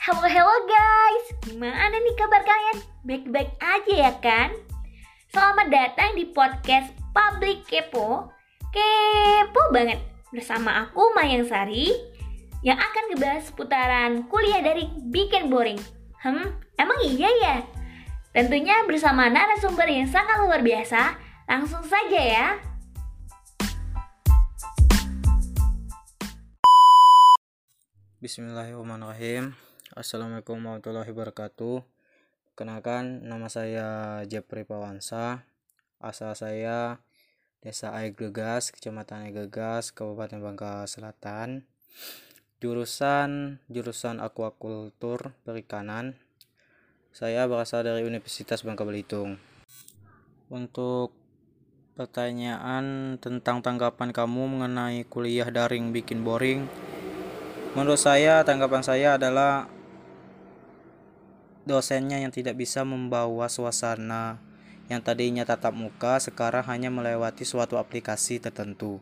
Halo halo guys, gimana nih kabar kalian? Baik-baik aja ya kan? Selamat datang di podcast Public Kepo. Kepo banget. Bersama aku Mayang Sari Yang akan ngebahas seputaran kuliah dari bikin boring. Hmm, emang iya ya? Tentunya bersama narasumber yang sangat luar biasa. Langsung saja ya. Bismillahirrahmanirrahim Assalamualaikum warahmatullahi wabarakatuh. Kenalkan nama saya Jepri Pawansa. Asal saya Desa Air Gegas, Kecamatan Air Gegas, Kabupaten Bangka Selatan. Jurusan Jurusan Aquakultur Perikanan. Saya berasal dari Universitas Bangka Belitung. Untuk pertanyaan tentang tanggapan kamu mengenai kuliah daring bikin boring Menurut saya, tanggapan saya adalah dosennya yang tidak bisa membawa suasana yang tadinya tatap muka sekarang hanya melewati suatu aplikasi tertentu.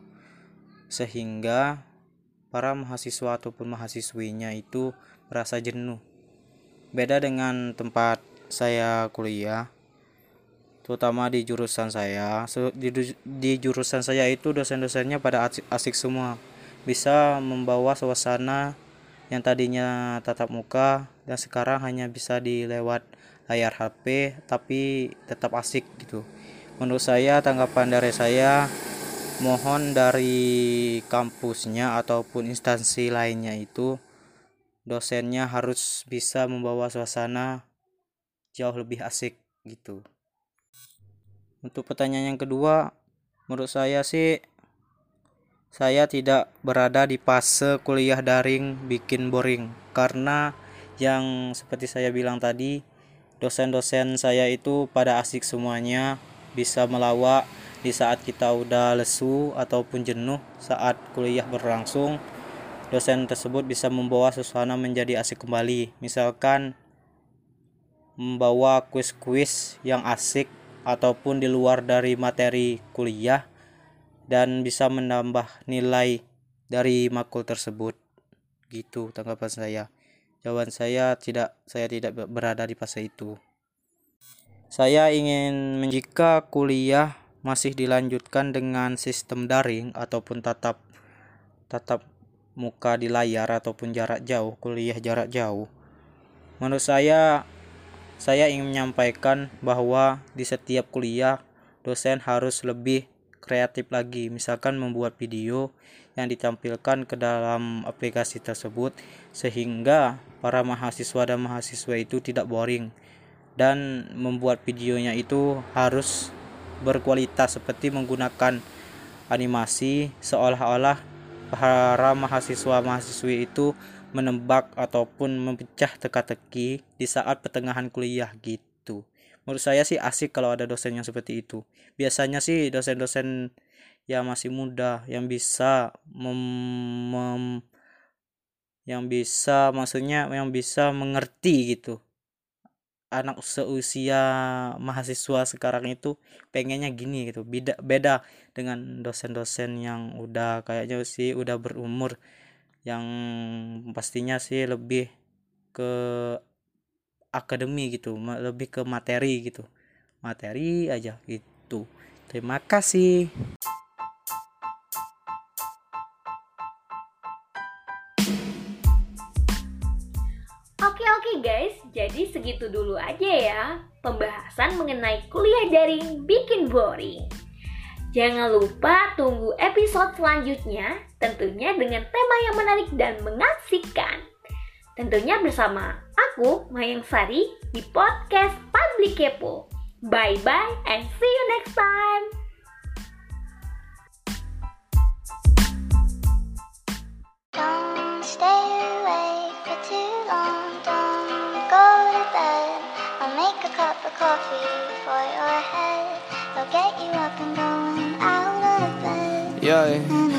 Sehingga para mahasiswa ataupun mahasiswinya itu merasa jenuh. Beda dengan tempat saya kuliah, terutama di jurusan saya. Di, jurusan saya itu dosen-dosennya pada asik semua bisa membawa suasana yang tadinya tatap muka dan sekarang hanya bisa dilewat layar HP tapi tetap asik gitu. Menurut saya tanggapan dari saya mohon dari kampusnya ataupun instansi lainnya itu dosennya harus bisa membawa suasana jauh lebih asik gitu. Untuk pertanyaan yang kedua, menurut saya sih saya tidak berada di fase kuliah daring bikin boring karena yang seperti saya bilang tadi dosen-dosen saya itu pada asik semuanya bisa melawak di saat kita udah lesu ataupun jenuh saat kuliah berlangsung. Dosen tersebut bisa membawa suasana menjadi asik kembali. Misalkan membawa kuis-kuis yang asik ataupun di luar dari materi kuliah dan bisa menambah nilai dari makul tersebut. Gitu tanggapan saya jawaban saya tidak saya tidak berada di fase itu. Saya ingin jika kuliah masih dilanjutkan dengan sistem daring ataupun tatap tatap muka di layar ataupun jarak jauh kuliah jarak jauh. Menurut saya saya ingin menyampaikan bahwa di setiap kuliah dosen harus lebih kreatif lagi. Misalkan membuat video yang ditampilkan ke dalam aplikasi tersebut sehingga para mahasiswa dan mahasiswa itu tidak boring. Dan membuat videonya itu harus berkualitas seperti menggunakan animasi seolah-olah para mahasiswa mahasiswi itu menembak ataupun memecah teka-teki di saat pertengahan kuliah gitu menurut saya sih asik kalau ada dosen yang seperti itu. Biasanya sih dosen-dosen yang masih muda yang bisa mem, mem yang bisa maksudnya yang bisa mengerti gitu. Anak seusia mahasiswa sekarang itu pengennya gini gitu. Beda beda dengan dosen-dosen yang udah kayaknya sih udah berumur yang pastinya sih lebih ke akademi gitu lebih ke materi gitu materi aja gitu terima kasih Oke oke guys, jadi segitu dulu aja ya pembahasan mengenai kuliah daring bikin boring. Jangan lupa tunggu episode selanjutnya tentunya dengan tema yang menarik dan mengasihkan. Tentunya bersama aku, Mayang Sari, di podcast Public Kepo. Bye-bye and see you next time. Don't stay awake for too long. Don't go to bed. I'll make a cup of coffee for your head. I'll get you up and going out of bed. Yeah.